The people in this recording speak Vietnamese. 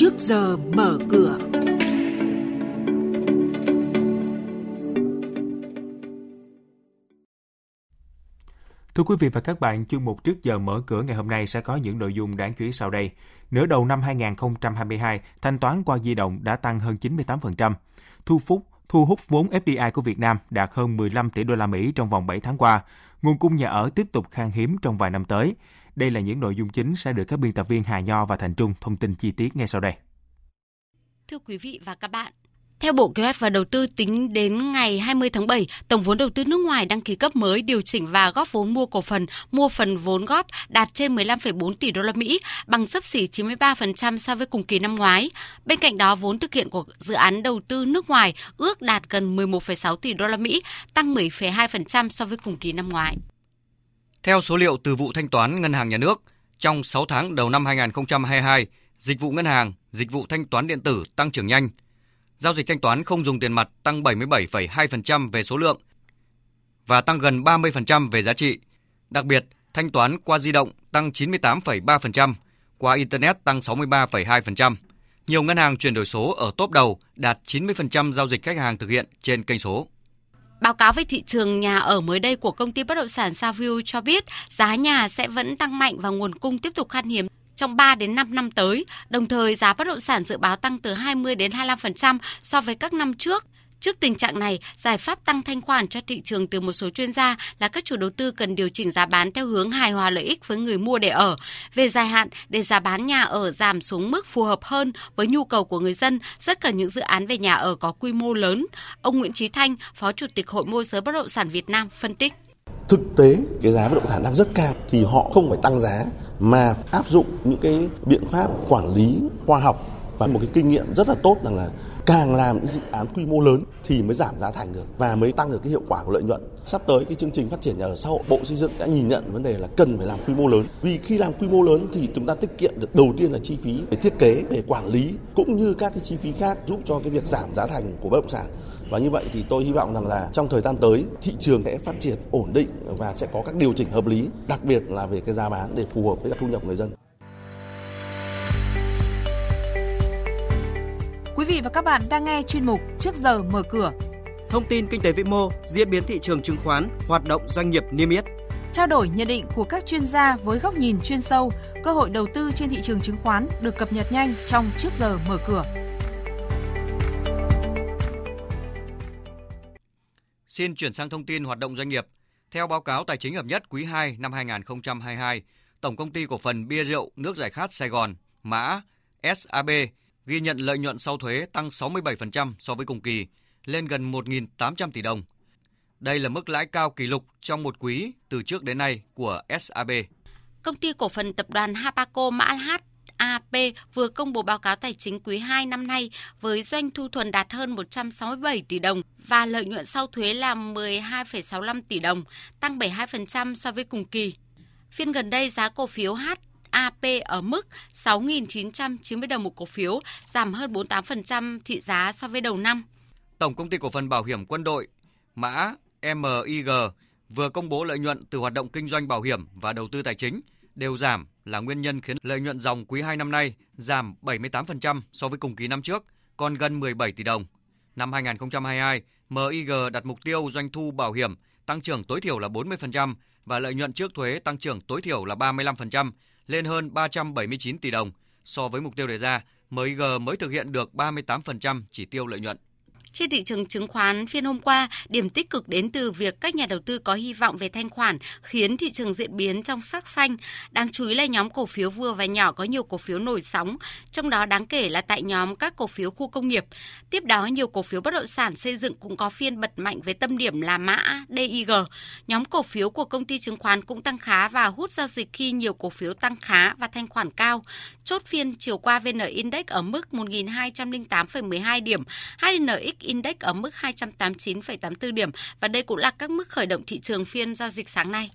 trước giờ mở cửa. Thưa quý vị và các bạn, chương mục trước giờ mở cửa ngày hôm nay sẽ có những nội dung đáng chú ý sau đây. Nửa đầu năm 2022, thanh toán qua di động đã tăng hơn 98%. Thu phúc thu hút vốn FDI của Việt Nam đạt hơn 15 tỷ đô la Mỹ trong vòng 7 tháng qua. Nguồn cung nhà ở tiếp tục khan hiếm trong vài năm tới. Đây là những nội dung chính sẽ được các biên tập viên Hà Nho và Thành Trung thông tin chi tiết ngay sau đây. Thưa quý vị và các bạn, theo Bộ Kế hoạch và Đầu tư tính đến ngày 20 tháng 7, tổng vốn đầu tư nước ngoài đăng ký cấp mới điều chỉnh và góp vốn mua cổ phần, mua phần vốn góp đạt trên 15,4 tỷ đô la Mỹ, bằng sấp xỉ 93% so với cùng kỳ năm ngoái. Bên cạnh đó, vốn thực hiện của dự án đầu tư nước ngoài ước đạt gần 11,6 tỷ đô la Mỹ, tăng 10,2% so với cùng kỳ năm ngoái. Theo số liệu từ vụ thanh toán ngân hàng nhà nước, trong 6 tháng đầu năm 2022, dịch vụ ngân hàng, dịch vụ thanh toán điện tử tăng trưởng nhanh – Giao dịch thanh toán không dùng tiền mặt tăng 77,2% về số lượng và tăng gần 30% về giá trị. Đặc biệt, thanh toán qua di động tăng 98,3%, qua Internet tăng 63,2%. Nhiều ngân hàng chuyển đổi số ở top đầu đạt 90% giao dịch khách hàng thực hiện trên kênh số. Báo cáo về thị trường nhà ở mới đây của công ty bất động sản Saview cho biết giá nhà sẽ vẫn tăng mạnh và nguồn cung tiếp tục khan hiếm trong 3 đến 5 năm tới, đồng thời giá bất động sản dự báo tăng từ 20 đến 25% so với các năm trước. Trước tình trạng này, giải pháp tăng thanh khoản cho thị trường từ một số chuyên gia là các chủ đầu tư cần điều chỉnh giá bán theo hướng hài hòa lợi ích với người mua để ở. Về dài hạn, để giá bán nhà ở giảm xuống mức phù hợp hơn với nhu cầu của người dân, rất cần những dự án về nhà ở có quy mô lớn. Ông Nguyễn Trí Thanh, Phó Chủ tịch Hội môi giới bất động sản Việt Nam phân tích thực tế cái giá bất động sản đang rất cao thì họ không phải tăng giá mà áp dụng những cái biện pháp quản lý khoa học và một cái kinh nghiệm rất là tốt rằng là càng làm những dự án quy mô lớn thì mới giảm giá thành được và mới tăng được cái hiệu quả của lợi nhuận. Sắp tới cái chương trình phát triển nhà ở xã hội, Bộ Xây dựng đã nhìn nhận vấn đề là cần phải làm quy mô lớn. Vì khi làm quy mô lớn thì chúng ta tiết kiệm được đầu tiên là chi phí về thiết kế, về quản lý cũng như các cái chi phí khác giúp cho cái việc giảm giá thành của bất động sản. Và như vậy thì tôi hy vọng rằng là trong thời gian tới thị trường sẽ phát triển ổn định và sẽ có các điều chỉnh hợp lý, đặc biệt là về cái giá bán để phù hợp với các thu nhập người dân. Vị và các bạn đang nghe chuyên mục Trước giờ mở cửa. Thông tin kinh tế vĩ mô, diễn biến thị trường chứng khoán, hoạt động doanh nghiệp niêm yết. Trao đổi nhận định của các chuyên gia với góc nhìn chuyên sâu, cơ hội đầu tư trên thị trường chứng khoán được cập nhật nhanh trong Trước giờ mở cửa. Xin chuyển sang thông tin hoạt động doanh nghiệp. Theo báo cáo tài chính hợp nhất quý 2 năm 2022, Tổng công ty cổ phần bia rượu nước giải khát Sài Gòn, mã SAB ghi nhận lợi nhuận sau thuế tăng 67% so với cùng kỳ, lên gần 1.800 tỷ đồng. Đây là mức lãi cao kỷ lục trong một quý từ trước đến nay của SAB. Công ty cổ phần tập đoàn Hapaco Mã HAP vừa công bố báo cáo tài chính quý 2 năm nay với doanh thu thuần đạt hơn 167 tỷ đồng và lợi nhuận sau thuế là 12,65 tỷ đồng, tăng 72% so với cùng kỳ. Phiên gần đây giá cổ phiếu H AP ở mức 6.990 đồng một cổ phiếu, giảm hơn 48% thị giá so với đầu năm. Tổng công ty cổ phần bảo hiểm quân đội mã MIG vừa công bố lợi nhuận từ hoạt động kinh doanh bảo hiểm và đầu tư tài chính đều giảm là nguyên nhân khiến lợi nhuận dòng quý 2 năm nay giảm 78% so với cùng kỳ năm trước, còn gần 17 tỷ đồng. Năm 2022, MIG đặt mục tiêu doanh thu bảo hiểm tăng trưởng tối thiểu là 40% và lợi nhuận trước thuế tăng trưởng tối thiểu là 35%, lên hơn 379 tỷ đồng. So với mục tiêu đề ra, MIG mới thực hiện được 38% chỉ tiêu lợi nhuận. Trên thị trường chứng khoán phiên hôm qua, điểm tích cực đến từ việc các nhà đầu tư có hy vọng về thanh khoản khiến thị trường diễn biến trong sắc xanh. Đáng chú ý là nhóm cổ phiếu vừa và nhỏ có nhiều cổ phiếu nổi sóng, trong đó đáng kể là tại nhóm các cổ phiếu khu công nghiệp. Tiếp đó, nhiều cổ phiếu bất động sản xây dựng cũng có phiên bật mạnh với tâm điểm là mã DIG. Nhóm cổ phiếu của công ty chứng khoán cũng tăng khá và hút giao dịch khi nhiều cổ phiếu tăng khá và thanh khoản cao. Chốt phiên chiều qua VN Index ở mức 1.208,12 điểm, HNX Index ở mức 289,84 điểm và đây cũng là các mức khởi động thị trường phiên giao dịch sáng nay.